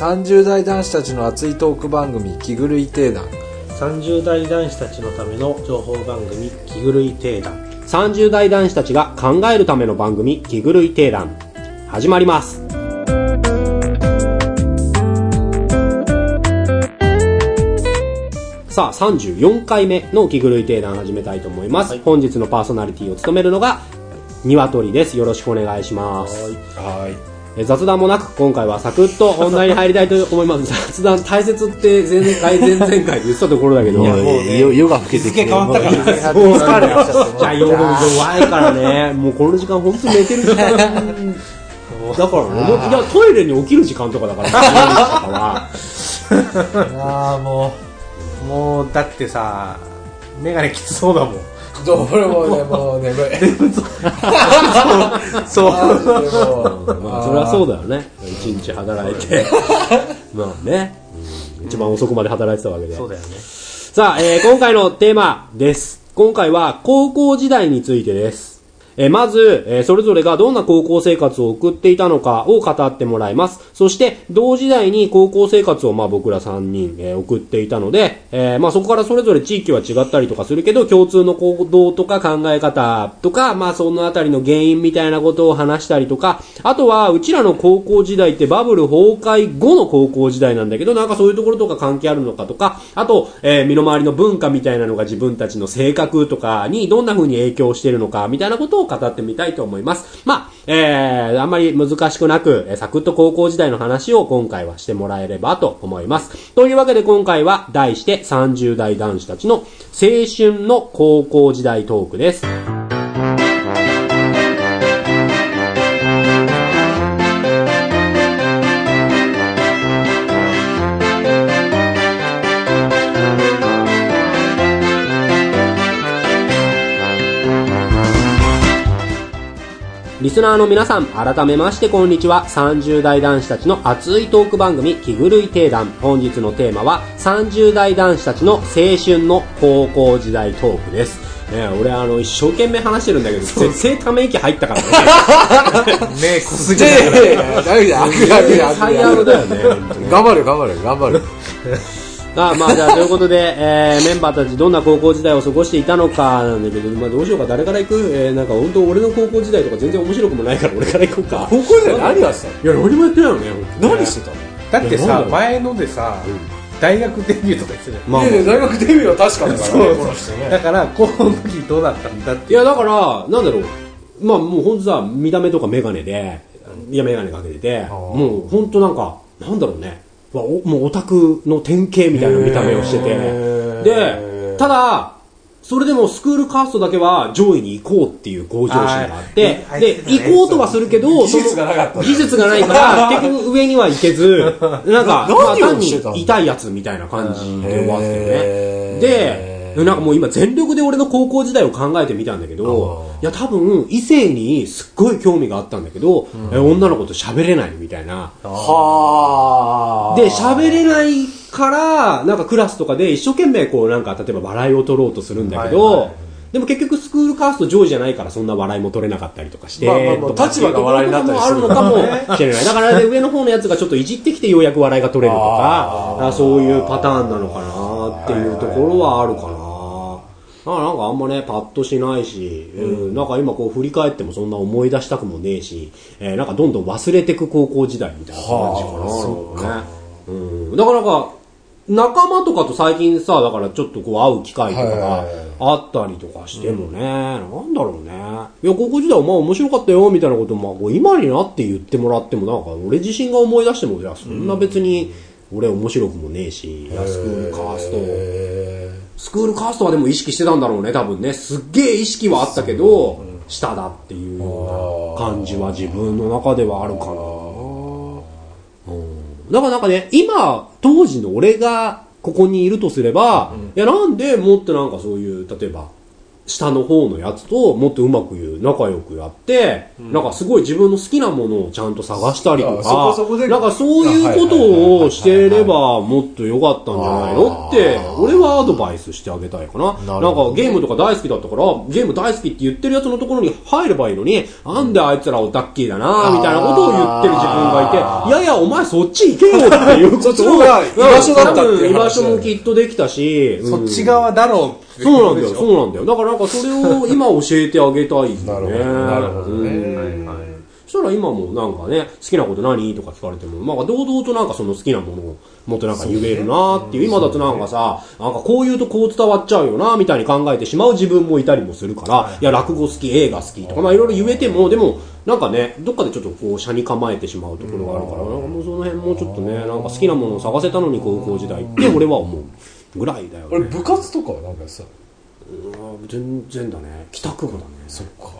30代男子たちの熱いトーク番組「気狂い定談」30代男子たちのための情報番組「気狂い定談。30代男子たちが考えるための番組気狂い定談始まります。さあ34回目の気狂い定談始めたいと思います、本日のパーソナリティを務めるのが鶏です。よろしくお願いします。はい。え雑談もなく今回はサクッと 本題に入りたいと思います。雑談大切って前々回 前々回で言ってたところだけど。夜夜が更けてきて日付変わったからもう疲れましたじゃあ夜弱いからね、もうこの時間本当に寝てる時間。だからね、もういやトイレに起きる時間とかだから。ああもうもうだってさメガネきつそうだもんどう俺もねもう眠いそうマジでもうまあ、それはそうだよね。一日働いて。まあね、うん一番遅くまで働いてたわけで。そうだよねさあ、えー今回のテーマです。今回は高校時代についてです。えまず、えそれぞれがどんな高校生活を送っていたのかを語ってもらいます。そして、同時代に高校生活をまあ僕ら3人、え送っていたので、えまあそこからそれぞれ地域は違ったりとかするけど、共通の行動とか考え方とか、まあそのあたりの原因みたいなことを話したりとか、あとは、うちらの高校時代ってバブル崩壊後の高校時代なんだけど、なんかそういうところとか関係あるのかとか、あと、え身の回りの文化みたいなのが自分たちの性格とかにどんな風に影響してるのか、みたいなことを語ってみたいと思います。まあ、えー、あんまり難しくなく、えーサクッと高校時代の話を今回はしてもらえればと思います。というわけで今回は題して30代男子たちの青春の高校時代トークです。リスナーの皆さん、改めましてこんにちは。30代男子たちの熱いトーク番組、気狂い定談。本日のテーマは、30代男子たちの青春の高校時代トークです。ね、俺あの、一生懸命話してるんだけど、絶対ため息入ったからね。目こすぎだ最悪だよね頑張る頑張る頑張るあまあじゃあということで、えーメンバーたちどんな高校時代を過ごしていたのかなんだけど、まあどうしようか、誰から行く？えーなんか本当俺の高校時代とか全然面白くもないから俺から行こうか。高校時代何やってたの？いや、何もやってないよね、本当に。何してたの？だってさ前のでさ大学デビューとか言ってたじゃん。まあいやいや大学デビューは確かだからそうね。だから高校の時どうだったんだっていや、だから、なんだろう。まあもうほんとさ、見た目とかメガネで、いや、メガネかけてて、もうほんとなんか、なんだろうね。わおもうオタクの典型みたいな見た目をしてて。で、ただ、それでもスクールカーストだけは上位に行こうっていう向上心があってで、行こうとはするけど、技術がなかった。技術がないから、結局上には行けず、なんか、単に痛いやつみたいな感じで終わってね。で、なんかもう今全力で俺の高校時代を考えてみたんだけど、いや多分異性にすっごい興味があったんだけど、え女の子と喋れないみたいな。はあ。で、喋れないから、なんかクラスとかで一生懸命こうなんか例えば笑いを取ろうとするんだけど、はいはいでも結局スクールカースト上位じゃないからそんな笑いも取れなかったりとかして、まあまあまあとか立場が笑いになったりする。あるのかもしれない。だから、ね、上の方のやつがちょっといじってきてようやく笑いが取れるとか、あそういうパターンなのかなっていうところはあるかな。あなんかあんまね、パッとしないし、うん、なんか今こう振り返ってもそんな思い出したくもねえし、えーなんかどんどん忘れてく高校時代みたいな感じかな。はあかね。うん。だからなんか、仲間とかと最近さ、だからちょっとこう会う機会とかがあったりとかしてもね、なんだろうね。いや、高校時代お前面白かったよ、みたいなことも、まあこう今になって言ってもらっても、なんか俺自身が思い出しても、いや、そんな別に俺面白くもねえし、いや、スクールカースクールカーストはでも意識してたんだろうね、多分ね。すっげえ意識はあったけど、下だっていうような感じは自分の中ではあるかな。うんだからなんかね、今、当時の俺がここにいるとすれば、いやなんでもっとなんかそういう、例えば、下の方のやつともっとうまく仲良くやって、なんかすごい自分の好きなものをちゃんと探したりとあそこか、なんかそういうことをしてればもっと良かったんじゃないのって、俺はアドバイスしてあげたいかな。なんかゲームとか大好きだったから、ゲーム大好きって言ってるやつのところに入ればいいのに、なんであいつらオタッキーだな、みたいなことを言ってる自分がいて、いやいや、お前そっち行けよっていうことをそっちの方が居場所だったっていう居場所もきっとできたし、うん。そっち側だろうってそうなんだよ、そうなんだよ。だからなんかそれを今教えてあげたいよね。なるほどなるほどね。うん。そしたら今もなんかね、好きなこと何？とか聞かれても、まあ堂々となんかその好きなものをもっとなんか言えるなっていう、今だとなんかさ、なんかこう言うとこう伝わっちゃうよなみたいに考えてしまう自分もいたりもするから、い。や落語好き、映画好きとか、まあいろいろ言えても、でもなんかね、どっかでちょっとこう、車に構えてしまうところがあるから、なんかもうその辺もうちょっとね、なんか好きなものを探せたのに高校時代って俺は思うぐらいだよね。俺部活とかはなんかさうん全然だね。帰宅部だね。そっか。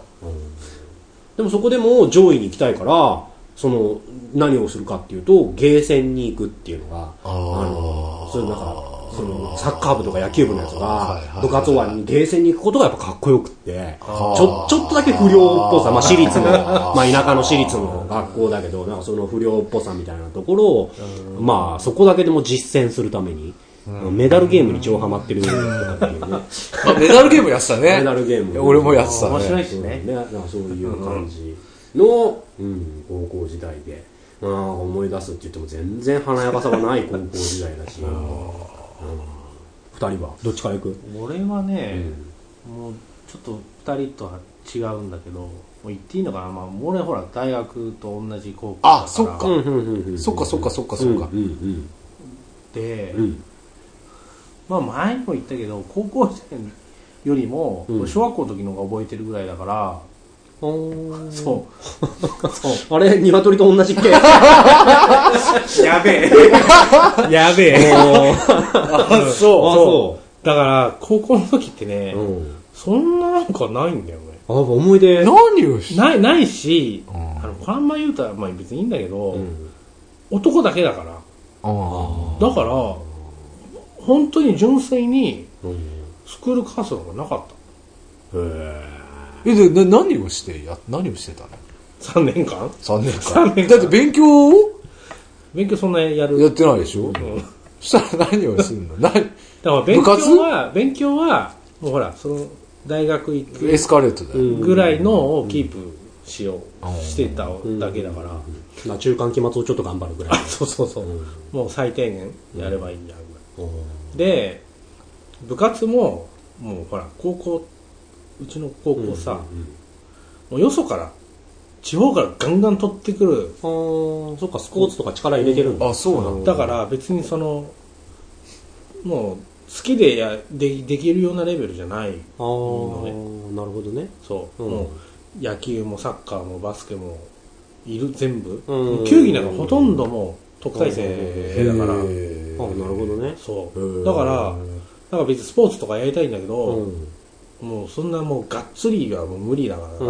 でもそこでも上位に行きたいからその何をするかっていうとゲーセンに行くっていうのがあー。のそれなんかそのサッカー部とか野球部のやつが部活終わりにゲーセンに行くことがやっぱかっこよくってちー。ょちょっとだけ不良っぽさ、まあ、私立の、まあ、田舎の私立の学校だけどなんかその不良っぽさみたいなところをまあそこだけでも実践するためにメダルゲームに超ハマってる。とかっていうねあメダルゲームやってたね。メダルゲーム。俺もやってた面白ねいしね。ね、なんかそういう感じの、うん、高校時代で、まあ、思い出すって言っても全然華やかさがない高校時代だし、うん二人は？どっちから行く？俺はね、もうちょっと二人とは違うんだけどもう言っていいのかな、まあ、俺ほら大学と同じ高校だから。あそっか。うんうんうんうん。そっかそっかそっかそっか。うんうんで、うん。うんまあ前にも言ったけど高校時代よりも、うん。小学校の時の方が覚えてるぐらいだから、うんそう。そう。あれ鶏と同じっけ やべえ。やべえ。あそあそだから高校の時ってね、う、うん、そんななんかないんだよね。あ思い出。何をしないないし、ん。あのこれあんま言うたら、まあ、別にいいんだけど、うん。男だけだから。あだから本当に純粋にうん。スクールカーストがなかっへええでな何をしてや何をしてたの？た3年間？3年間。三年間。だって勉強を？勉強そんなやる。やってないでしょ、うん。そしたら何をするの？何？だから勉部活？強は勉強はもうほらその大学行くエスカレートだよ、うん。ぐらいのをキープしよう、してただけだから、まあ中間期末をちょっと頑張るぐらいそうそうそう、うん。もう最低限やればいいんじゃんで部活ももうほら高校うちの高校さ、もうよそから地方からガンガン取ってくるそっかスポーツとか力入れてるんだ。あそうなんだ。から別にそのもう好きでやでできるようなレベルじゃないあーなるほどね。そう、うん。もう野球もサッカーもバスケもいる全部、うん。球技なんかほとんどもう特待生だから、あへなるほどね。そう。うん。だからなんか別にスポーツとかやりたいんだけど、うん。もうそんなもうがっつりはもう無理だからだから、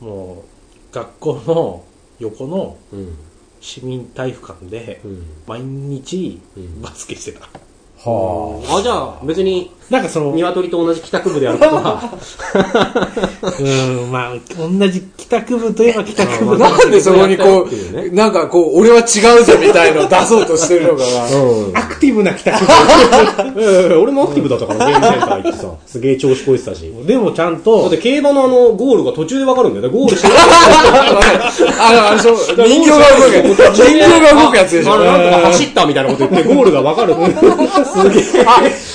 もう学校の横の市民体育館でうん。毎日うん。バスケしてた、はあじゃあ別になんかその鶏と同じ帰宅部であることは。うんまあ同じ帰宅部といえば帰宅あ部なんでそこにこやったっていうね。うなんかこう俺は違うぜみたいのを出そうとしてるのかが。うん。アクティブな帰宅 ええ俺もアクティブだったからゲームセンター行ってさすげえ調子こいてたし。部でもちゃんだとって競馬のあのゴールが途中で分かるんだよ。ねゴールして あのあのそう人形が動くやつ人形が動くやつでしょ。あのなんとか走ったみたいなこと言ってゴールが分かる。すげえ。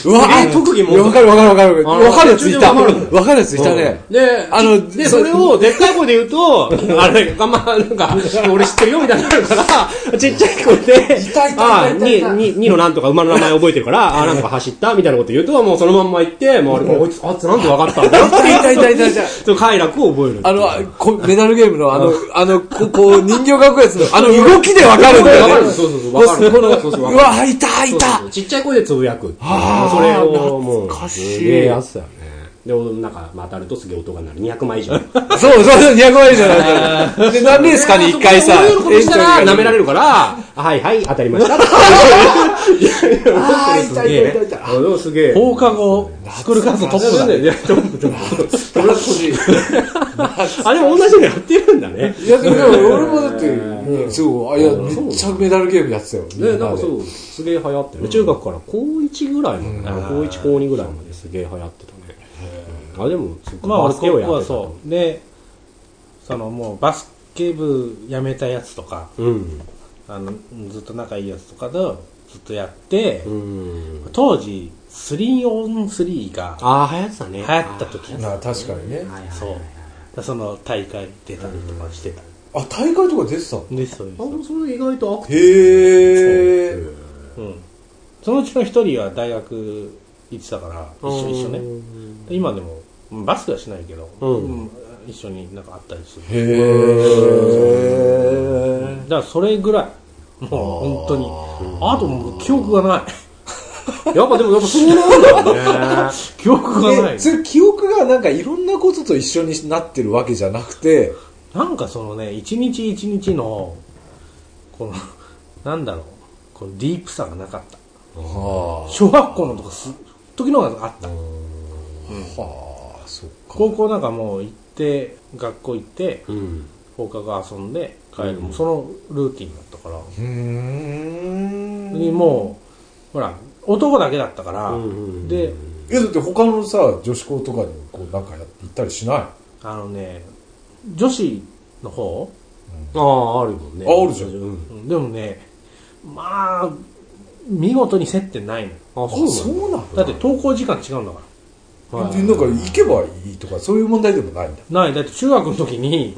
うわ特技もわかるわかるわかる。わかるやついた。わかるやついたね。で、あので、それをでっかい声で言うと、あれ、あんま、なんか、俺知ってるよみたいになるから、ちっちゃい声で、あに、に、にのなんとか馬の名前覚えてるから、ああ、なんとか走ったみたいなこと言うと、もうそのまんま言って、もうあれ、こいつ、あいつなんで分かったんだよっていたいたいたい。たその快楽を覚える。あの、こメダルゲームのあの、あの、ここう、人形が動くやつの、あの動きでわかるんだよね。わかる。そうそうそうわかる。うわかるう。わ、いたい。たちっちゃい声でつぶやく。それをもう、懐かしいすげえやつだよね。で、なんか、まあ当たるとすげえ音が鳴る。200枚以上。そうそうそう、200万以上なんだよ。で、何レースかに1回さ、そういうことしたら舐められる。るから、はいはい、当たりました。あー、痛い痛い痛い痛い。あでもすげえ。放課後、スクールカーストトップだね。いやトップトップそれは欲しい。あ、でも同じのやってるんだね。いや、でも俺もだって、そう、あ、いや、めっちゃメダルゲームやってたよ。ね、なんかそう、すげえ流行ってるね。中学から高1ぐらいまで、高1、高2ぐらいまですげえ流行ってたね。あ、でも、そっかまあ、俺、高校はそう。で、そのもう、バスケ部辞めたやつとか、うん。あの、ずっと仲いいやつとかと、ずっとやって、うん。当時、3on3 がああ、流行ってたね。流行った時な確かにね。はいはいはいそう。その大会出たりとかしてた。あ、大会とか出てたの？で、そうですあ、。でもそれ意外とアクティへー。ブ。うん。そのうちの一人は大学行ってたから、一緒一緒ね。で今でも、うんバスケはしないけど、うんうん一緒になんかあったりする。へだからそれぐらい。もう本当に。あともう記憶がない。やっぱでもやっぱそうなんだよね。記憶がないえ、。それ記憶がなんかいろんなことと一緒になってるわけじゃなくて、なんかそのね、一日一日の、この、なんだろう、このディープさがなかった。は小学校のとかす、時のがあった。あ、はあ。高校なんかもう行って、学校行って、うん。放課後遊んで帰る。もうそのルーティンだったから。うーん。にもう、ほら、男だけだったから、うんで、え、だって他のさ、女子校とかにこうなんかやって行ったりしない？あのね、女子の方、ああ、あるもんね。ああるじゃんうん。うんでもね、まあ、見事に接点ないの。あ、あ、そうなんだ。だそうなんだ。って登校時間違うんだから。はいでなんか行けばいいとか、そういう問題でもないんだ。ない、だって中学の時に、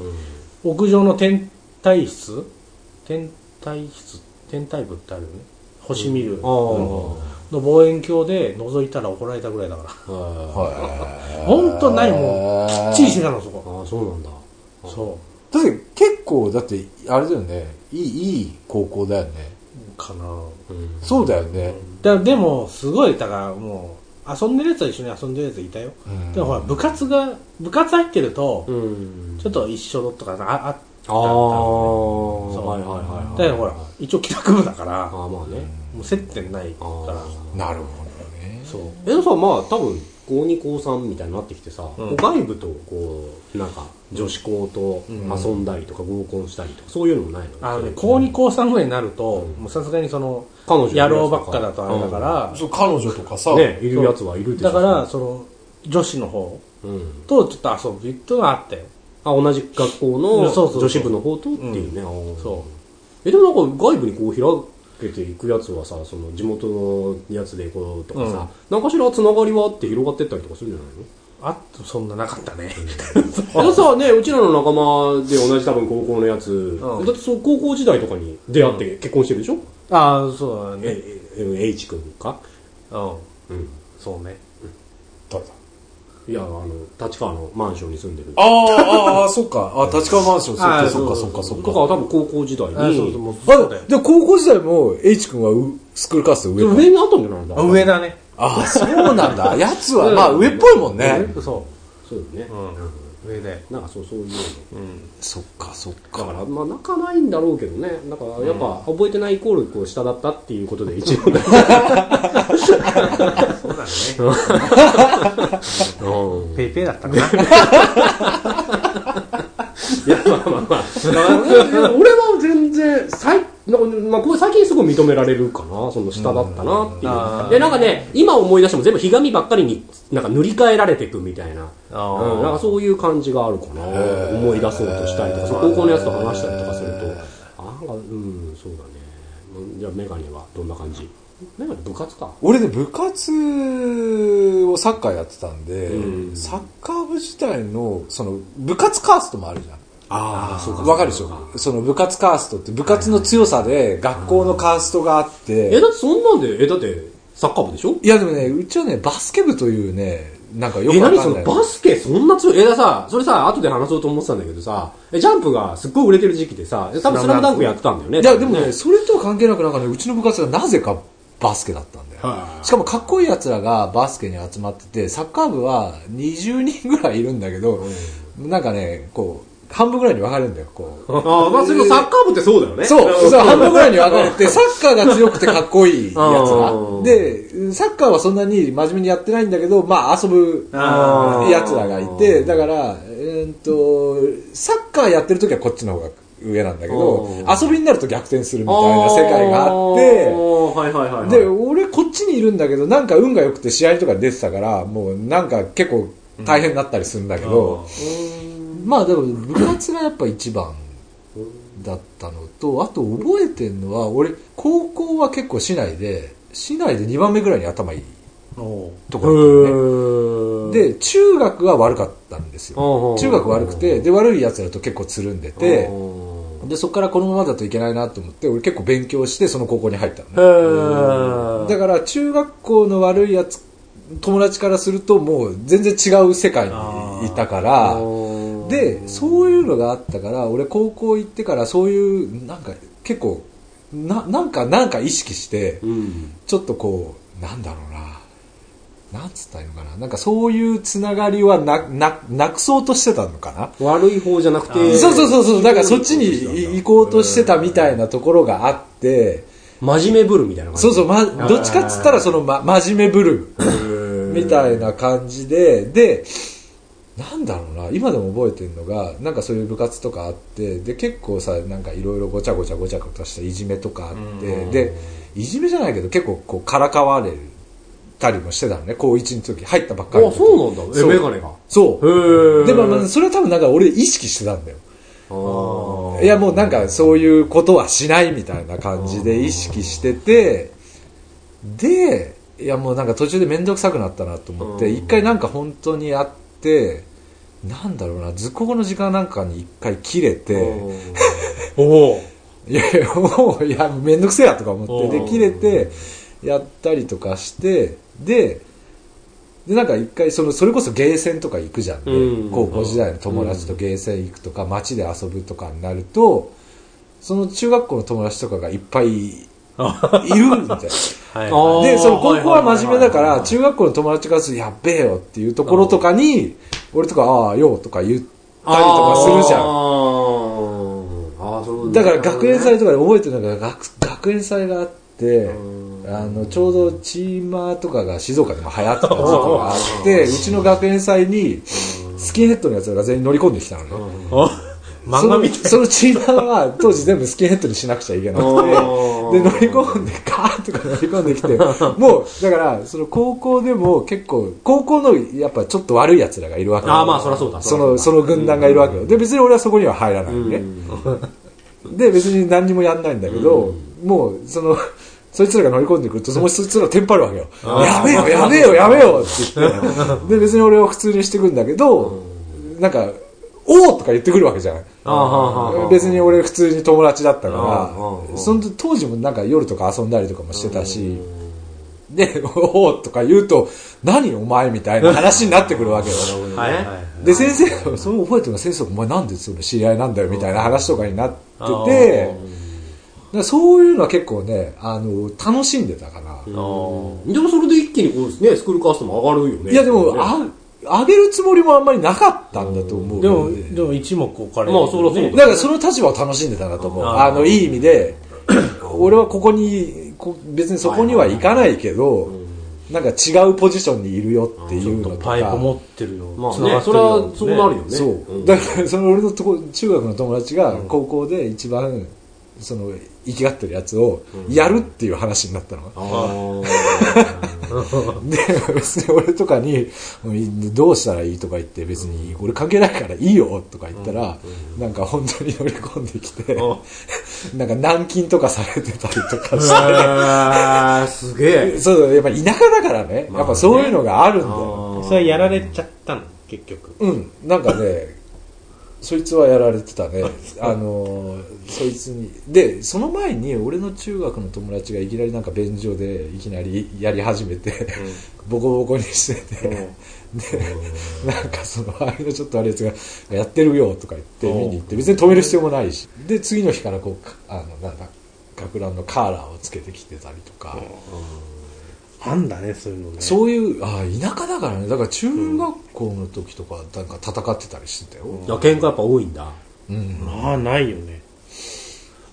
屋上の天体室？天体室？天体部ってあるよね。星見る。ああ。の望遠鏡で覗いたら怒られたぐらいだから。ははい。ほんとないもん。きっちりしてたの、そこ。い。ああ、そうなんだ。そだって結構、だって、あれだよね。いい、いい高校だよね。う。かなうん。そうだよね。だでも、すごい、だからもう、遊んでるやつは一緒に遊んでるやついたよ。うんでもほら、部活が、部活入ってると、うん。ちょっと一緒とかあ、あ、ああ、そうはいはいはい。だからほら、一応帰宅部だから、ああ、まあね。もう接点ないかあら。なるほどね。そう。え、でもさ、まあ、多分、高2高3みたいになってきてさ、うん外部と、こう、なんか、女子校と遊んだりとか合コンしたりとか、そういうのもないの？あのね、高2高3ぐらいになると、もうさすがにその、彼女野郎ばっかだとあれだから、そう、彼女とかさ、ね、いるやつはいるでしょ。だから、その、女子の方うん。とちょっと遊ぶっていうのがあったよ。あ、同じ学校のそうそうそう。女子部の方とっていうね。あー。そえ、でもなんか外部にこう開けていくやつはさ、その地元のやつでこうとかさ、何かしらつながりはあって広がってったりとかするんじゃないの？あと、そんななかったね。あのさ、ね、うちらの仲間で同じ多分高校のやつ、ん。だってそう高校時代とかに出会って結婚してるでしょ、ああ、そうだね。え、え、H 君かうん。うん。そうね。誰だいや、あの、立川のマンションに住んでる。ああ、ああ、そっか。あ、立川マンション、そっか、そっか、そそうっか、そっとか。は多分高校時代に。あそうそう、もう、そうだよあ、。で、高校時代も、H 君はうスクールカースト上でも上にあったんじゃないんだあ上だね。ああ、そうなんだ。やつは、まあ、上っぽいもんね。そそうだね。うん。上で。なんかそう、そういうの。うん。そっか、そっか。だから、まあ、泣かないんだろうけどね。だから、やっぱ、覚えてないイコール、こう、下だったっていうことで、一応ね。そうだね。うん。ペイペイだったかな。いや、まあまあまあ。俺は全然、さいなんかまあ、これ最近すごい認められるかな。その下だったなっていうあ。ーで、なんかね、今思い出しても全部ひがみばっかりに、なんか塗り替えられていくみたいな。うん、なんかそういう感じがあるかな。思い出そうとしたりとか、その高校のやつと話したりとかすると、あ、なんか、うん、そうだね。うんじゃあ、メガネはどんな感じ？メガネ部活か。俺ね、部活をサッカーやってたんで、うんサッカー部自体の、その、部活カーストもあるじゃん。ああ、そうか。わかるでしょその部活カーストって部活の強さで学校のカーストがあって、え、だってそんなんで、え、だって、サッカー部でしょ？いやでもね、うちはね、バスケ部というね、なんかよくえ、何そのわかんない。バスケそんな強い？え、ださ、それさ、後で話そうと思ってたんだけどさ、え、ジャンプがすっごい売れてる時期でさ、え多分スラムダンクやってたんだよね。いやでもね、それとは関係なくなんかね、うちの部活がなぜかバスケだったんだよ。はいしかもかっこいい奴らがバスケに集まってて、サッカー部は20人ぐらいいるんだけど、なんかね、こう、半分ぐらいに分かれるんだよ、こう。ああ、まあ、それもサッカー部ってそうだよね。そう、そう、半分ぐらいに分かれて、サッカーが強くてかっこいいやつあら。ーで、サッカーはそんなに真面目にやってないんだけど、まあ遊ぶやつらがいて、だから、えーっと、サッカーやってる時はこっちの方が上なんだけどあ、遊びになると逆転するみたいな世界があって、はいはいはいはい。で、俺こっちにいるんだけど、なんか運が良くて試合とか出てたから、もうなんか結構大変だったりするんだけど、まあでも部活がやっぱ一番だったのと、あと覚えてんのは、俺高校は結構市内で、市内で2番目ぐらいに頭いいところだったのね。で、で、中学は悪かったんです。よ。中学悪くて、で、悪い奴らと結構つるんでて、で、そこからこのままだといけないなと思って、俺結構勉強してその高校に入ったのね。へだから中学校の悪いやつ友達からするともう全然違う世界にいたからでそういうのがあったから俺高校行ってからそういうなんか結構ななんかなんか意識してうん。ちょっとこうなんだろうな。なんつったらいいのかな。なんかそういうつながりはなななくそうとしてたのかな。悪い方じゃなくて、そうそうそうそう。だからそっちにい行こうとしてたみたいなところがあって。真面目ぶるみたいな感じ。そうそう、ま、どっちかっつったらその、ま、真面目ぶる。みたいな感じで、で、なんだろうな、今でも覚えてるのが、なんかそういう部活とかあって、で、結構さ、なんかいろいろごちゃごちゃごちゃごちゃしたいじめとかあって、で、いじめじゃないけど結構こうからかわれたりもしてたのね、高1の時、入ったばっかりのあ、時。そうなんだ。え、メガネが？そう。でも、まあ、それは多分なんか俺意識してたんだよ。いやもうなんかそういうことはしないみたいな感じで意識してて、で、いやもうなんか途中でめんどくさくなったなと思って、うん一回なんか本当にやって、なんだろうな、図工の時間なんかに一回切れて、おおいやいや、もう、いや、めんどくせえやとか思って、うんで、切れて、やったりとかして、で、で、なんか一回、その、それこそゲーセンとか行くじゃんね。うん。高校時代の友達とゲーセン行くとか、街で遊ぶとかになると、その中学校の友達とかがいっぱい いるみたい？はいあー。な。で、その高校は真面目だから、はいはいはいはい中学校の友達からすると、やっべえよっていうところとかに、俺とか、ああ、ようとか言ったりとかするじゃん。だから学園祭とかで覚えてるのが学学園祭があって、あのちょうどチーマーとかが静岡でも流行ってた時期があって、うちの学園祭にスキンヘッドのやつが全員乗り込んできたの。ね。お漫画みたいその そのチーマーは当時全部スキンヘッドにしなくちゃいけなくて、で乗り込んでカーッとか乗り込んできて、もうだからその高校でも結構、高校のやっぱちょっと悪い奴らがいるわけよ。あーまあそりゃそうだ。その、その軍団がいるわけよ。で別に俺はそこには入らないね。で。別に何にもやんないんだけど、もうそのそいつらが乗り込んでくるとそのそいつらテンパるわけよ。やめよやめよやめよって言って。で別に俺は普通にしてくんだけど、なんか「おお!」とか言ってくるわけじゃな別に俺普通に友達だったからその当時もなんか夜とか遊んだりとかもしてたしで「おお!」とか言うと「何お前」みたいな話になってくるわけよなはいはいはいで、先生が、それ覚えてるの先生が、お前なんでその知り合いなんだよみたいな話とかになってて、そういうのは結構ね、あの、楽しんでたかな。あーでもそれで一気にこうね、スクールカーストも上がるよね。いやでも、ねあ、あげるつもりもあんまりなかったんだと思う。でもでも一目置かれるまあそりゃそうだ。だからその立場を楽しんでたんだと思う。あの、いい意味で、俺はここに、こ別にそこには行かないけど、なんか違うポジションにいるよっていうのとか。パイプ持ってるよまあね、それはそうなるよね。そう、ん。だからその俺のとこ中学の友達が高校で一番その生きがってるやつをやるっていう話になったの、あ で別に俺とかに「どうしたらいい?」とか言って別に「俺関係ないからいいよ」とか言ったら、なんか本当に乗り込んできて、なんか軟禁とかされてたりとかしてーすげえ。そうやっぱ田舎だからね。やっぱそういうのがあるんだよ、それやられちゃったの？結局。うん、なんかね、そいつはやられてたね。あのーそいつに。で、その前に俺の中学の友達がいきなりなんか便所でいきなりやり始めて、ボコボコにしてて、で、なんかその、あれのちょっとあるやつが、やってるよとか言って見に行って、別に止める必要もないし。で、次の日からこう、かあの、なんだ、学ランのカーラーをつけてきてたりとか、あんだねそういうのね。そういうあ田舎だからね。だから中学校の時とかなんか戦ってたりしてたよ、いや喧嘩やっぱ多いんだ。うん。ああないよね。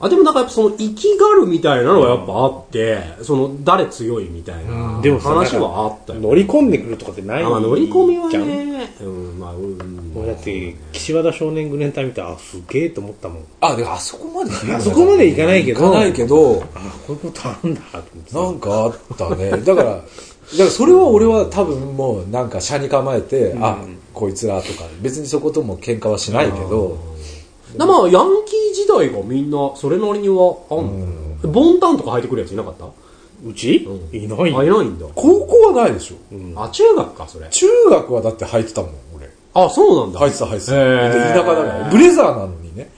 あでもなんかやっぱその生きがるみたいなのはやっぱあって、その誰強いみたいなでもさ話はあったよ、乗り込んでくるとかってないあまあ乗り込みはじゃん。ねうんまあうん俺だって岸和田少年軍連隊見たらあすげえと思ったもん。あでもあそこまであそこまでいかないけど。いかないけど。あこういうことあんだと思って。さなんかあったね。だからだからそれは俺は多分もうなんか車に構えて、あこいつらとか別にそことも喧嘩はしないけど。だまあヤンキー時代がみんなそれなりにはあんの、ボンタンとか履いてくるやついなかった？うち、うん。いない。あいないんだ。高校はないでしょ。あ中学かそれ。中学はだって履いてたもん。俺あそうなんだ。履いてた履いてた。田舎だから。ブレザーなのにね。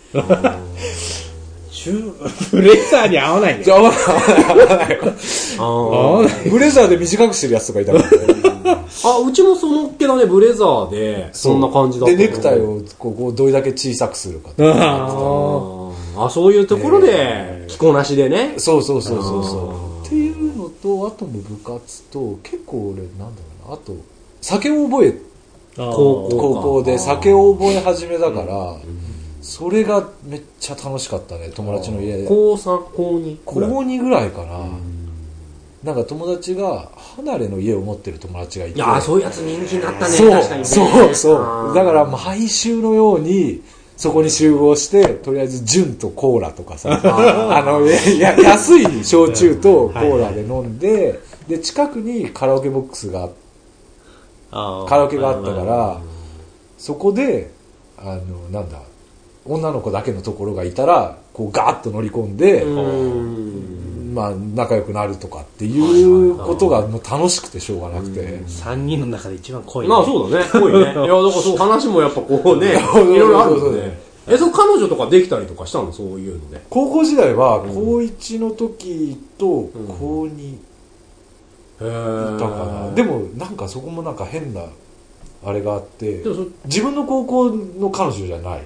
中 ブレザーに合わないね。合わない。合わない。合わない。ブレザーで短くしてるやつとかいたから。ねあうちもそのっけだねブレザーでそんな感じだったでネクタイをこうこうどれだけ小さくするかとかああそういうところで着こなしでね。そうそうそうそうそう。っていうのとあとも部活と結構俺なんだろうな。あと酒を覚え高校高校で酒を覚え始めだから、それがめっちゃ楽しかったね友達の家。で高3高2高2ぐらいかな、なんか友達が離れの家を持ってる友達がいて。いやーそういうやつ人気になったね。そう確かにね。そうそう。だから毎週のようにそこに集合してとりあえずジュンとコーラとかさ あのいや安い焼酎とコーラで飲んでで近くにカラオケボックスがあーカラオケがあったからそこであのなんだ女の子だけのところがいたらこうガーッと乗り込んで、うん。まあ、仲良くなるとかっていうことがもう楽しくてしょうがなくて、3人の中で一番濃い、ね、まあそうだね。濃いね。いやだからそう話もやっぱこうねいろいろあるそうそうよね。えその彼女とかできたりとかしたの？そういうので。高校時代は高1の時と高2へいたかな、でもなんかそこもなんか変なあれがあってでもそ自分の高校の彼女じゃない。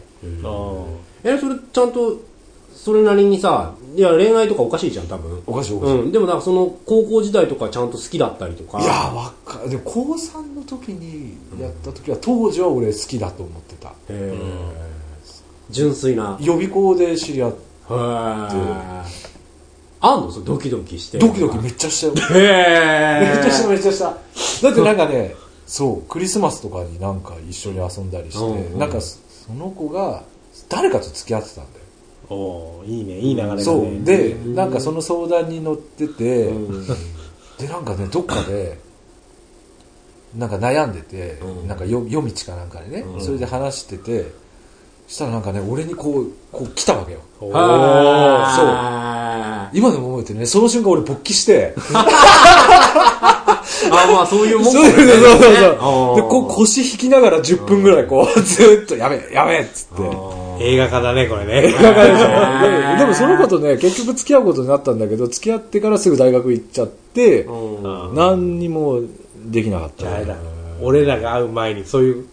えそれちゃんとそれなりにさいや恋愛とかおかしいじゃん多分。おかしいおかしい、うん、でもなんかその高校時代とかちゃんと好きだったりとか。いやわかでも高3の時にやった時は当時は俺好きだと思ってた。へー。純粋な。予備校で知り合ってあんの？それドキドキして。ドキドキめっちゃしたよ。へめっちゃしたーめっちゃした。だってなんかねそうクリスマスとかになんか一緒に遊んだりして、うん。うんなんかそその子が誰かと付き合ってたんだよ。おーいいねいい流れだね。そう。でなんかその相談に乗ってて、うん。でなんかねどっかでなんか悩んでて、うん。なんかよ夜道かなんかでね、うん。それで話しててそしたらなんかね俺にこうこう来たわけよ。おー。はー。今でも覚えてるね。その瞬間俺勃起して。あまあそういうもんか。そうそうそうそう。でこう腰引きながら10分ぐらいこうずーっとやめやめっつって。映画化だねこれね。だからでも でもその子とね結局付き合うことになったんだけど付き合ってからすぐ大学行っちゃってうん。何にもできなかったじゃああれだ。俺らが会う前にそういう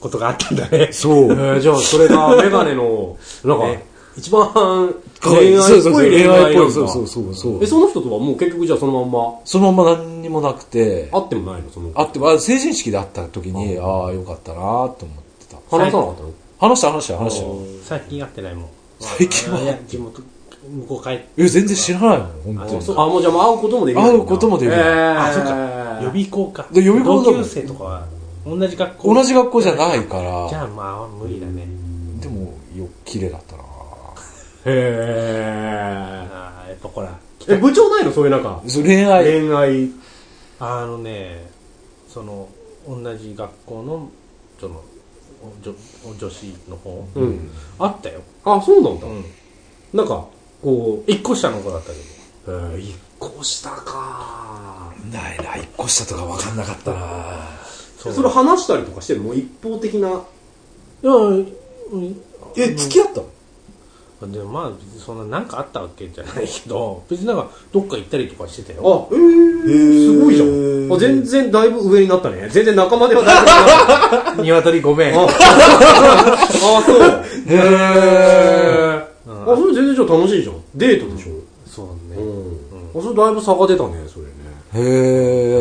ことがあったんだね。そう。えー じゃあそれがメガネのなんかね一番恋愛っぽい恋恋愛っぽいそうそうそうそうえその人とはもう結局じゃあそのまんま？そのまま何にもなくて。会ってもないの？そのあってあ成人式で会った時にああよかったなと思ってた。話さなかったの？話した話した話した。最近会ってないもん。最近は？いや地元向こう帰って。え全然知らないもん本当に。あもうじゃあもう会うこともできる会うこともできる。えー。あそうか。予備校か。で予備校同級生とかは同じ学校？同じ学校じゃないから。じゃあまあ無理だね。でもよ綺麗だったな。へああやっぱほら。ええ部長ないの？そういうなんかそう恋愛。恋愛。あのねその同じ学校のそのお女お女子の方、うん。あったよ、あそうなんだ。うん、なんかこ一個下の子だったけど。うえ。ー一個下か。ないな一個下とか分かんなかったなそそれ話したりとかしてるもう一方的な。いやうん。え付き合ったの？でもまあ別にそんな何かあったわけじゃないけど別になんかどっか行ったりとかしてたよ。あえー、すごいじゃん。あ全然だいぶ上になったね。全然仲間ではだい。ぶ上になった鶏ごめん。あ。あそう。へえあそれ全然じゃあ楽しいじゃん。デートでしょ？そうだね。うん。あそれだいぶ差が出たね、それね。へえ。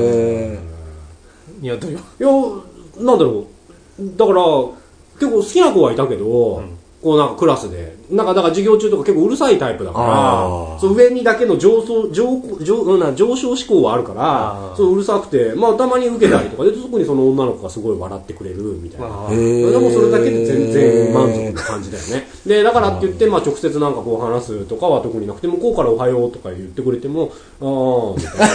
いや、どうよ。いや、なんだろう。だから、結構好きな子はいたけど、こうなんかクラスで、なんかだから授業中とか結構うるさいタイプだから、そう上にだけの上昇、上、上、うんな上昇志向はあるからそううるさくて、まあたまに受けたりとかで、特にその女の子がすごい笑ってくれるみたいな。でもそれだけで全然満足な感じだよね。で、だからって言って、まあ直接なんかこう話すとかは特になくて、向こうからおはようとか言ってくれても、あー、みたいな。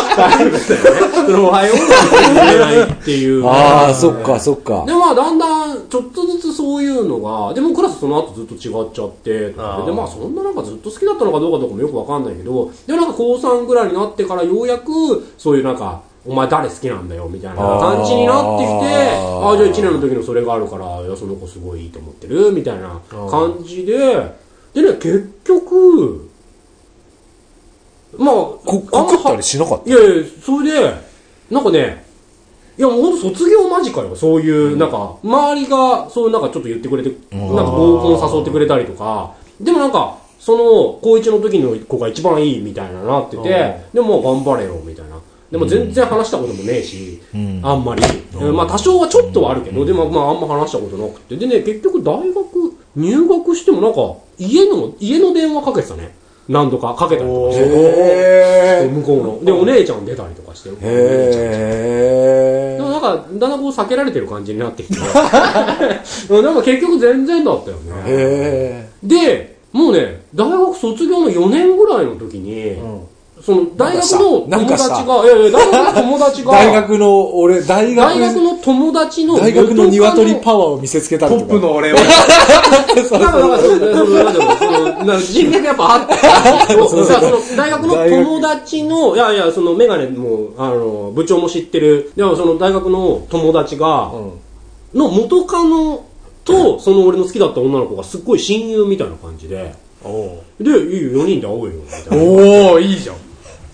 おはようは言えないっていう。ああ、そっか、そっかで。まあだんだんちょっとずつそういうのがでもクラスその後ずっと違っちゃってであーでまあそんななんかずっと好きだったのかどうかとかもよくわかんないけどでもなんか高3ぐらいになってからようやくそういうなんかお前誰好きなんだよみたいな感じになってきてあーああじゃあ1年の時のそれがあるからいやその子すごいいいと思ってるみたいな感じででね結局まあこ、告ったりしなかっいやいや、それで、なんかね、いやもうほんと卒業間近よ、そういう、なんか、周りが、そういうなんかちょっと言ってくれて、なんか合コン誘ってくれたりとか、でもなんか、その、高一の時の子が一番いいみたいななってて、でもまあ頑張れよ、みたいな。でも全然話したこともねえし、あんまり。まあ多少はちょっとはあるけど、でもまああんま話したことなくて。でね、結局大学入学してもなんか、家の、家の電話かけてたね。何度かかけたりとかして。向こうの。で、お姉ちゃん出たりとかして。え。へでもなんか、だんだんこう避けられてる感じになってきて。なんか結局全然だったよね。で、もうね、大学卒業の4年ぐらいの時に、その大学の友達が、いやいや、大学の友達え。が、大学の、俺、大学大学の友達の、大学の鶏ワパワーを見せつけたりとか。トップの俺を。その、その、なんだろう、その、なんか人脈やっぱあって、そうさ、その、大学の友達の、いやいや、その、メガネも、あの、部長も知ってる、でもその大学の友達が、の元カノと、その俺の好きだった女の子がすっごい親友みたいな感じで、おで、いいよ、4人で会おうよ、みたいな。おー、いいじゃん。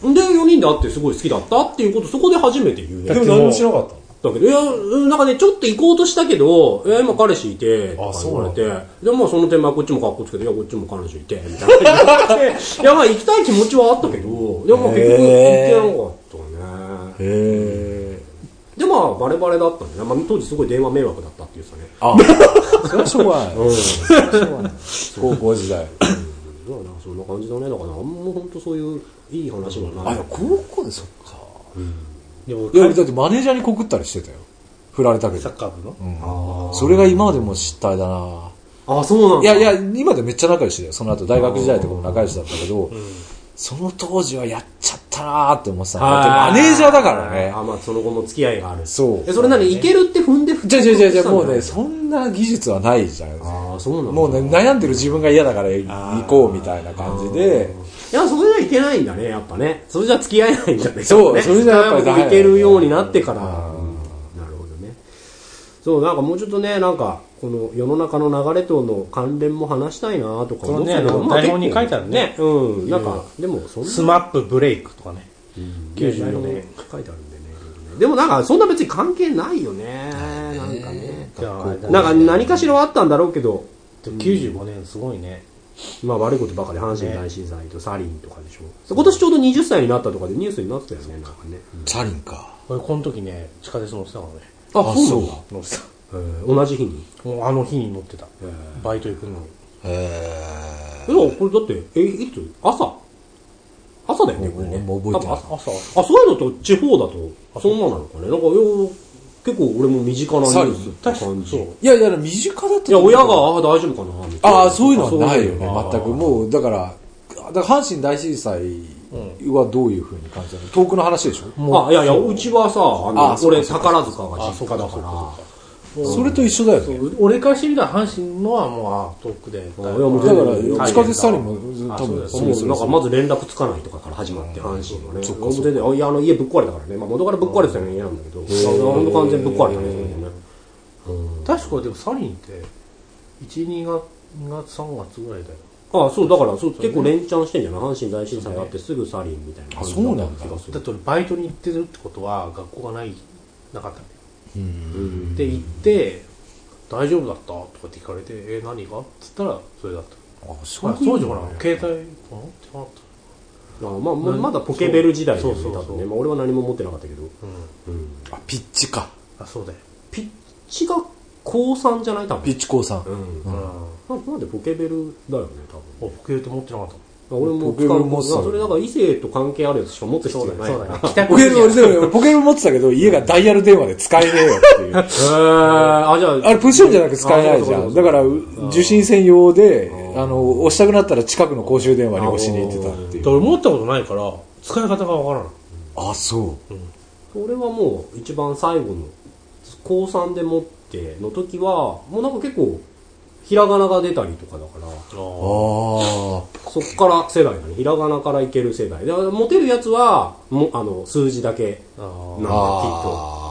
で、4人で会ってすごい好きだったっていうこと、そこで初めて言うね。でも何もしなかっただけど、いや、うんなんかね、ちょっと行こうとしたけど、いや、今彼氏いて、とか言われて、で、まあその点、まあこっちも格好つけて、いや、こっちも彼女いて、みたいな。いや、まあ行きたい気持ちはあったけど、いや、まあ結局行けなかったね。へえ。で、まあバレバレだったんだね。まあ当時すごい電話迷惑だったって言ってたね。あ、それはしょうがない。うん。それはしょうがない。高校時代。だからそんな感じだね。だから、あんま本当そういういい話はない。あ、高校でそっか。でもいや、だってマネージャーに告ったりしてたよ。振られたけど。サッカー部の？うんそれが今でも失態だなあ、そうなんだ。いやいや、今でめっちゃ仲良しだよ。その後、大学時代とかも仲良しだったけど、その当時はやっちゃったなーって思ってた。だってマネージャーだからねあ、。まあその後も付き合いがある。そうえ、それ何？いけるって踏んでじゃじゃじゃじゃもうね、あそんな技術はないじゃん。あ、そうなんだ。もうね、悩んでる自分が嫌だから行こうみたいな感じで、いや、それじゃいけないんだね、やっぱね。それじゃ付き合えないんだね。ねそうそれじゃやっぱりダメだよいけるようになってから。うんなるほどね。そう、なんかもうちょっとね、なんか、この世の中の流れとの関連も話したいなとか思ってたけど、そうねまあ台本に書いてあるね結構うん、なんか、でもそんな。スマップブレイクとかね。94年書いてあるね。でもなんか、そんな別に関係ないよね。なんかね。じゃあなんか何かしらはあったんだろうけど、でも95年すごいね。まあ悪いことばかり阪神大震災とサリンとかでしょ。今年ちょうど20歳になったとかでニュースになってたよね、なんかね。チャリンか。俺この時ね、地下鉄乗ってたからね。あ、あそうなんだ。乗ってた。えー同じ日に？もうあの日に乗ってた。バイト行くのに。へえ、だからこれだって、え、いつ？朝？朝だよね、これね。もう覚えてない朝。あ、そういうのと地方だと、そんななのかね。なんか、よ結構俺も身近なニュースって感じ。いいやいや、身近だとや、親が、ああ、大丈夫かなみたいな。ああ、そういうのはないよね、全く。もう、だから、だから阪神大震災はどういうふうに感じたの？遠くの話でしょ？あ、いやいや、うちはさ、あの、俺、宝塚が実家だから。それと一緒だよね。俺からしてみたら阪神のはもう、あ遠くで。いやもうだから、地下鉄サリンもあ多分、そうなんかまず連絡つかないとかから始まって、阪神はね。そっ全然、あいや、あの家ぶっ壊れたからね。まあ元からぶっ壊れてたような家なんだけど、ほんと完全にぶっ壊れたね。確かでもサリンって、1、2月、2月、3月ぐらいだよ。ああ、そう、だから、そう、結構連チャンしてんじゃない？阪神大震災があってすぐサリンみたいな感じあそうなんだ気がする。だって俺バイトに行ってるってことは学校がない、なかったんで行って大丈夫だった？とかって聞かれてえ何が？っつったらそれだった。あそほら当時ほら携帯持ってなかっあまあ、ままだポケベル時代でそうそうそう。多分ね、まあ、俺は何も持ってなかったけど、たうん。あピッチか。あそうだよ。ピッチが高3じゃない？多分。ピッチ高さん。うん。うん。ななんでポケベルだよね多分おポケベルって持ってなかった俺もポケベル持ってたそれだから異性と関係あるやつしか持つ必要ないから。帰宅俺でもポケベル持ってたけど家がダイヤル電話で使えねえよっていう。へー。あじゃああれプッシュオンじゃなく使えないじゃん。だから、受信専用で、あの、押したくなったら近くの公衆電話に押しに行ってたっていう。俺持ったことないから使い方がわからないあ、そう。俺はもう一番最後の高3で持っての時はもうなんか結構ひらがなが出たりとかだからああ。そっから世代だね。ひらがなからいける世代。だから持てるやつはもあの数字だけ。あなんだきっと。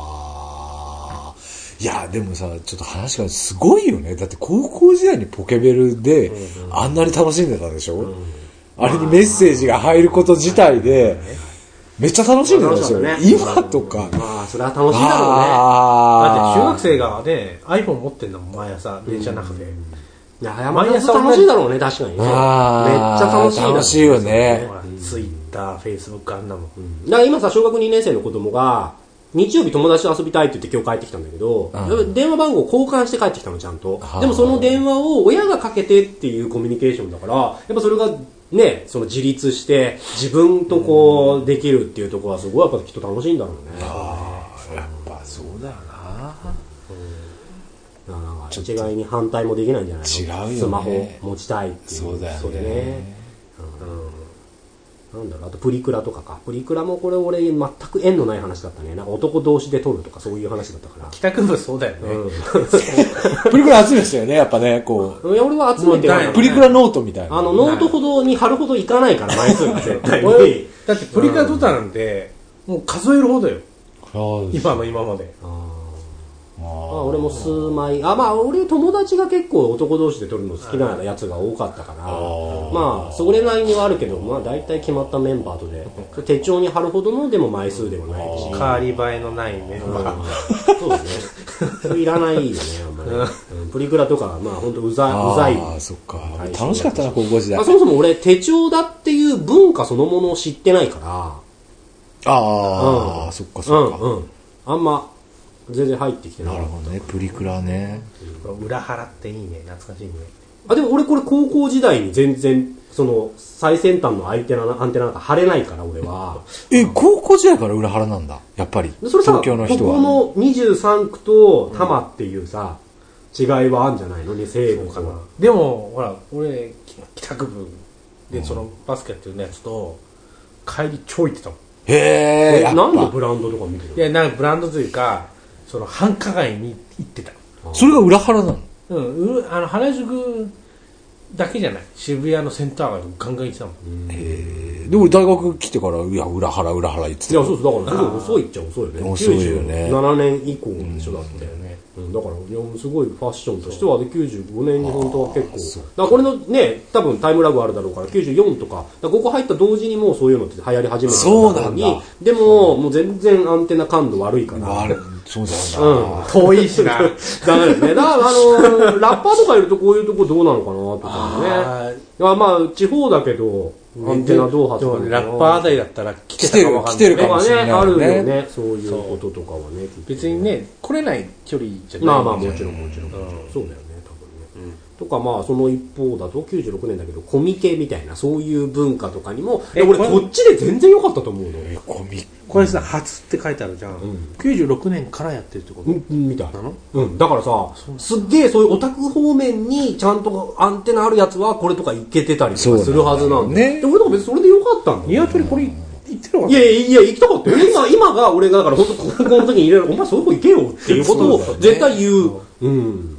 いや、でもさ、ちょっと話がすごいよね。だって高校時代にポケベルであんなに楽しんでたでしょ、あれにメッセージが入ること自体で、めっちゃ楽しんでたでしょ、楽しかったね。今とか。まあそれは楽しいだろうね。あだって中学生がね iPhone 持ってんだもん毎朝電車の中で、いや山田さん楽しいだろうね確かにね。めっちゃ楽しい楽しいよね。ツイッターフェイスブックあんなもん、だから今さ小学2年生の子供が日曜日友達と遊びたいって言って今日帰ってきたんだけど、電話番号交換して帰ってきたのちゃんと。はあ。でもその電話を親がかけてっていうコミュニケーションだからやっぱそれがねその自立して自分とこうできるっていうところはすごいやっぱきっと楽しいんだろうね。やっぱそうだよな。だからなんか一概に反対もできないんじゃないの？違うよね。スマホ持ちたいっていう。そうだよねなんだろうあとプリクラとかか。プリクラもこれ俺全く縁のない話だったね。なんか男同士で撮るとかそういう話だったから。帰宅部そうだよね、プリクラ集めてたよね、やっぱね、こう。いや俺は集めてはもうプリクラノートみたいな。あのノートほどに貼るほどいかないから枚数が絶対俺にだってプリクラ撮ったなんて、もう数えるほどよ。今の今までまあ、俺も数枚。あまあ俺友達が結構男同士で撮るの好きなやつが多かったからまあそれなりにはあるけどまあ大体決まったメンバーとで手帳に貼るほどのでも枚数ではないし。変わり映えのないメンバー、そうですね。いらないよねあんまり、うん。プリクラとかまあ本当うざいうざい。ああ、そっか。はい。楽しかったな、高校時代。まあ、。そもそも俺手帳だっていう文化そのものを知ってないから。ああ、そっかそっか。うんうん。あんま全然入ってきてなかった。なるほどね、プリクラね。裏腹っていいね。懐かしいね。あでも俺これ高校時代に全然その最先端のアンテナアンテナなんか貼れないから俺は。え、高校時代から裏腹なんだ。やっぱり。でそれさ東京の人は。ここの23区と多摩っていうさ、違いはあるんじゃないの？ね西部かな。でもほら俺帰宅部でそのバスケやってるやつと帰り超行ってたもん。へえ、えやっぱ。なんでブランドとか見てるいやなんかブランドというかその繁華街に行ってた。それが裏腹なの？うんうあの原宿だけじゃない。渋谷のセンター街とかガンガン行ってたもん。へえ。で、俺大学来てから、いや、裏腹、裏腹言ってた。いやそうそうだからすごい遅いっちゃ遅いよね。遅いよね。97年以降でしょだって、うん、だからいやすごいファッションとしてはで95年に本当は結構。だからこれのね多分タイムラグあるだろうから94とかだここ入った同時にもうそういうのって流行り始めたそうなんだ。にでももう全然アンテナ感度悪いから。あれ、そうだよな。遠いしな。ダメですね。だからあの ラッパーとかいるとこういうとこどうなのかなとかね。あまあ地方だけどアンテナどう発かラッパーあたりだったら来てたかもわかんない。来てるかもしれないね。あるよね。ねそういうこととかはね別にね来れない距離じゃないまあまあもちろんもちろん、そうだよね、とかまあその一方だと96年だけどコミケみたいなそういう文化とかにも俺こっちで全然良かったと思うの。え、コミこれさ初って書いてあるじゃん、96年からやってるってこと、うんみたいな。なの？うん、だからさすっげえそういうオタク方面にちゃんとアンテナあるやつはこれとかいけてたりとかするはずなんだよ。ね。で俺とか別にそれでよかったんだ。よ鶏これいやいやいや行きたかったよ。今今が俺がだから本当高校の時に入れるお前そういう方行けよっていうことを絶対言う。うん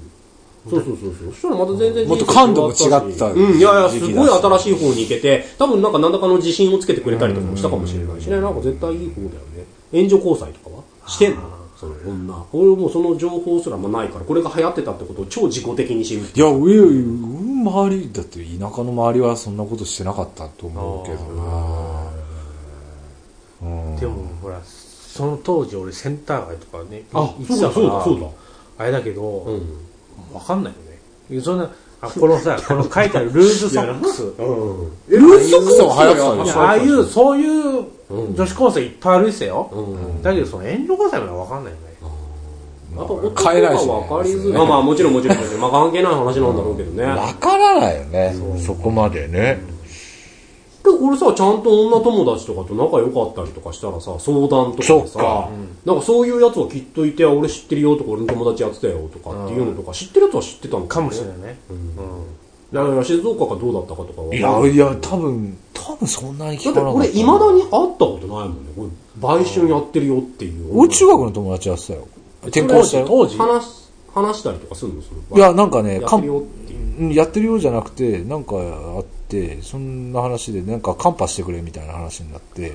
そうそうそう。そうそしたらまた全然もっと感度も違ったうん。いやいやすごい新しい方に行けて多分なんか何らかの自信をつけてくれたりとかもしたかもしれないしね。なんか絶対いい方だよね。援助交際とかはしてんの。その女。俺もうその情報すらもないからこれが流行ってたってことを超自己的に知るいや、上、周り、だって田舎の周りはそんなことしてなかったと思うけどな。うん。でもほらその当時俺センター街とかねあそうだそうだそうだ。あれだけど、うんわかんないよねそんなあこのさ この書いてあるルーズソックスうん。ルーズソックスは流行ってたでしょいやああいうそういう女子高生いっぱい歩いてたよ、うん。だけどその援助交際まで分かんないよねあと、男買えないしねが分かりづらい。まあまあ、もちろんもちろんもちろん。まあ関係ない話なんだろうけどね。わからないよね。そこまでね。で俺さ、ちゃんと女友達とかと仲良かったりとかしたらさ、相談とかでさなんかそういうやつはきっといて、俺知ってるよとか、俺の友達やってたよとかっていうのとか、知ってるやつは知ってたのかもしれい。ないね、だから静岡がどうだったかとかはいや、いや、多分、多分そんなに聞かなかった。俺、未だに会ったことないもんね。これ、売春やってるよっていう。俺中学の友達やってたよ。転校したよ。当時話し、話したりとかするの？そのいや、なんかね、やってるよっていう。うんやってるようじゃなくて、なんかあって、そんな話で、なんかカンパしてくれみたいな話になって、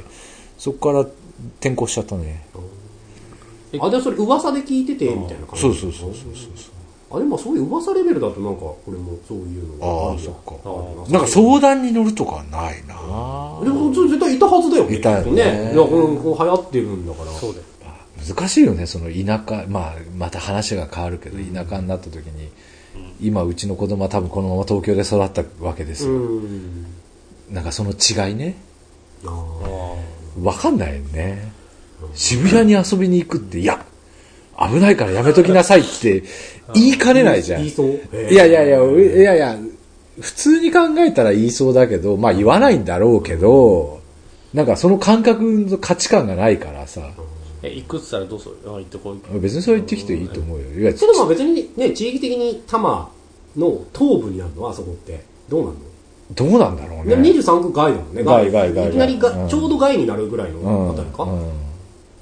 そこから転校しちゃったね。あ、でもそれ噂で聞いてて、みたいな感じ？そうそうそうそうそう。あ、でもそういう噂レベルだとなんか、俺もそういうのがああ、るそっか。あなんか相談に乗るとかはないなでも絶対いたはずだよね。いたよねね。いや、このこう流行ってるんだから。そうだよ難しいよね、その田舎、まあ、また話が変わるけど、田舎になった時に、今、うちの子供は多分このまま東京で育ったわけですうよ。ん。なんかその違いね。あわかんないよね。渋谷に遊びに行くって、いや、危ないからやめときなさいって言いかねないじゃん。い言いそう。やいやいや、いやいや、普通に考えたら言いそうだけど、まあ言わないんだろうけど、なんかその感覚の価値観がないからさ、えいくつったらどうする？あ行ってこい別にそう言ってきていいと思うよ。いや、それでも別にね、地域的に多摩の東部にあるのあそこって。どうなの？どうなんだろうでもね。23区外だもんね。外外外いきなりが、うんちょうど外になるぐらいのあたりか？うんうん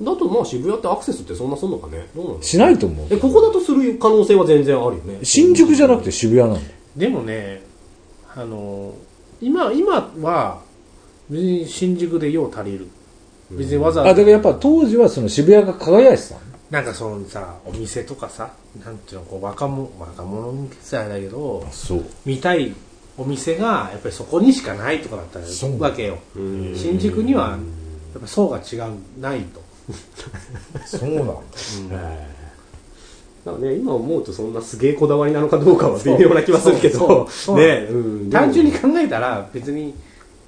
だとまあ渋谷ってアクセスってそんなすんのかね？どうなのしないと思うえ、。ここだとする可能性は全然あるよね。新宿じゃなくて渋谷なんだよ。でもねあの今今は別に新宿でよう足りる別にわざあ、わざだからやっぱ当時はその渋谷が輝いてたのなんかそのさお店とかさなんていうのこう若者若者向けってあれだけどそう。見たいお店がやっぱりそこにしかないとかだったらそう。わけよ。うん。新宿にはやっぱ層が違うないと、そうなんだ。だからね、今思うとそんなすげえこだわりなのかどうかは微妙な気はするけど、ね、う。ん、単純に考えたら別に、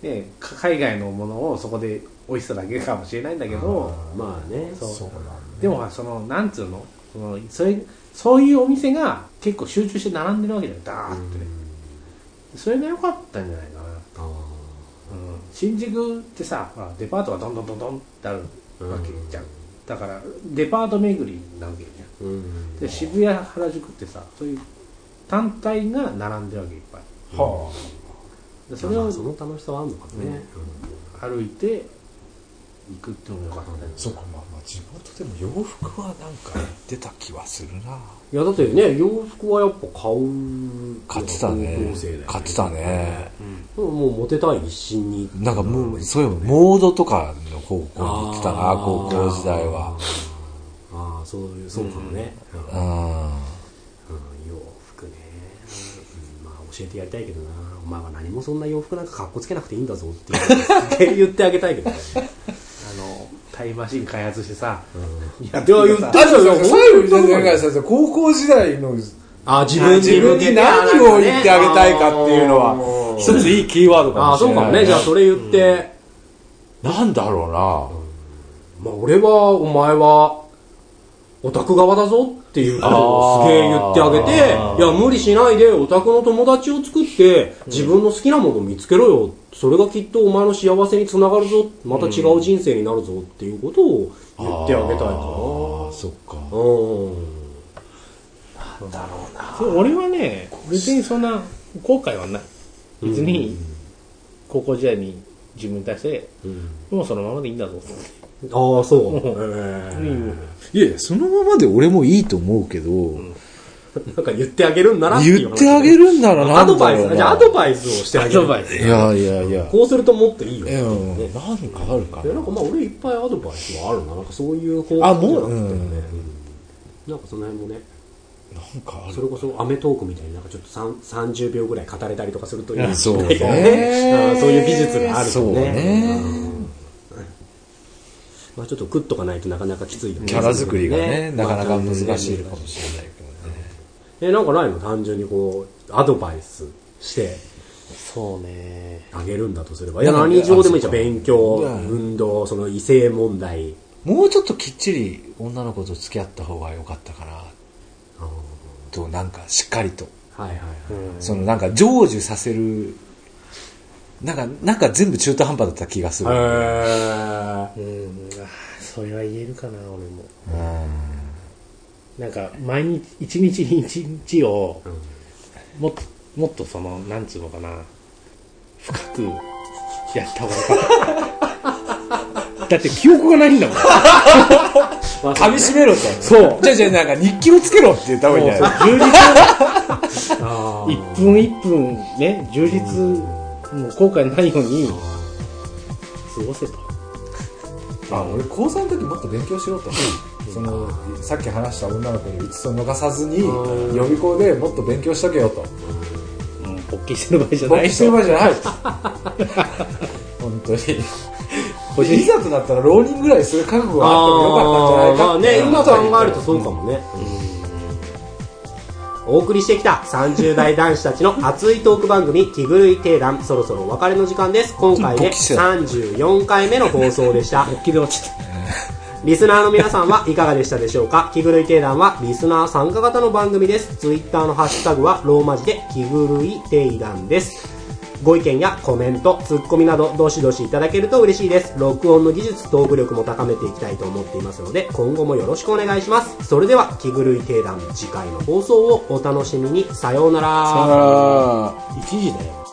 ね、か海外のものをそこで美味しさだけかもしれないんだけど。まあね、そう。そうなんだ。でもそのなんつうの？そのそれそういうお店が結構集中して並んでるわけじゃんダーってね、それが良かったんじゃないかな、あうん、新宿ってさデパートがどんどんどんどんってあるわけじゃん、だからデパート巡りなわけじゃん。ん。で渋谷原宿ってさそういう単体が並んでるわけいっぱい。はでそれをまあその楽しさはあるのかもね、歩いて行くってもよかったんだよそうか、まあまあ地元でも洋服はなんか言ってた気はするな。いやだってね洋服はやっぱ買う買ってたね。高校生だよ。買ってたね。もうモテたい一心に。なんかもう、そういうモードとかの方向に行ってたな、高校時代は。ああそういうそうかもね、うん。うん。うん洋服ね、うんまあ教えてやりたいけどな。お前は何もそんな洋服なんかかっこつけなくていいんだぞって言 って言ってあげたいけどねタイムマシン開発してさ、いや言ってあと最後になんかさ高校時代のあ自分自分に何を言ってあげたいかっていうのは一ついいキーワードかああもしれない。そうかもね。じゃあそれ言って、なんだろうな。まあ俺はお前はオタク側だぞっていうことをすげえ言ってあげていや無理しないでオタクの友達を作って自分の好きなものを見つけろよ。それがきっとお前の幸せにつながるぞ。また違う人生になるぞっていうことを言ってあげたいかなああ、そっか。うんそう俺はね別にそんな後悔はない。別に高校時代に自分に対してもうそのままでいいんだぞ。ああそう、うんいやいや、そのままで俺もいいと思うけど、なんか言ってあげるんならっていう話言ってあげるんならなアドバイスんだろうな。じゃあアドバイスをしてあげる。アドバイス。いやいやいや。こうするともっといいよ。いや、ね。何かあるかいやなんかまあ俺いっぱいアドバイスはあるな。なんかそういう方あもう？うんうん。なんかその辺もね。なんかある。それこそ『アメトーーク』みたいになんかちょっと3 30秒ぐらい語れたりとかするといい。そうね。うんそういう技術があるとそうね。ねうんまあちょっと食っとかないとなかなかきついよねキャラ作りがね、まあなかなか難しいねかもしれないけどね。え、なんかないの単純にこう、アドバイスしてそうね。あげるんだとすれば。いや、何上でもいいじゃん。勉強、うん運動、その異性問題。もうちょっときっちり女の子と付き合った方が良かったかなとなんかしっかりとはいはいはい。そのなんか成就させるなんかなんか全部中途半端だった気がする、へーうん。あーそれは言えるかな、俺も。なんか、毎日、一日一日を、もっと、もっとその、なんつうのかな、深くやった方がよかった。だって記憶がないんだもん。噛み締めろとそう。じゃあじゃあなんか日記をつけろって言った方がいいんじゃない？充実 あー一分一分ね、充実、もう後悔ないように過ごせと。あ俺高3の時もっと勉強しろと、そのさっき話した女の子にうつつを逃さずにうん。予備校でもっと勉強しとけよと。うん、勃起してる場合じゃない。勃起してる場合じゃない。本当に。い。ざとなったら浪人ぐらいする覚悟があってもよかったんじゃないかまあね、今考えるとそうかもね。お送りしてきた30代男子たちの熱いトーク番組、気狂い定談、そろそろお別れの時間です。今回で勃起してた34回目の放送でした。リスナーの皆さんはいかがでしたでしょうか？気狂い定談はリスナー参加型の番組です。ツイッターのハッシュタグはローマ字で気狂い定談です。ご意見やコメント、ツッコミなどどしどしいただけると嬉しいです。録音の技術、トーク力も高めていきたいと思っていますので今後もよろしくお願いします。それでは気狂い定談次回の放送をお楽しみに。さようなら。さよなら1時だよ。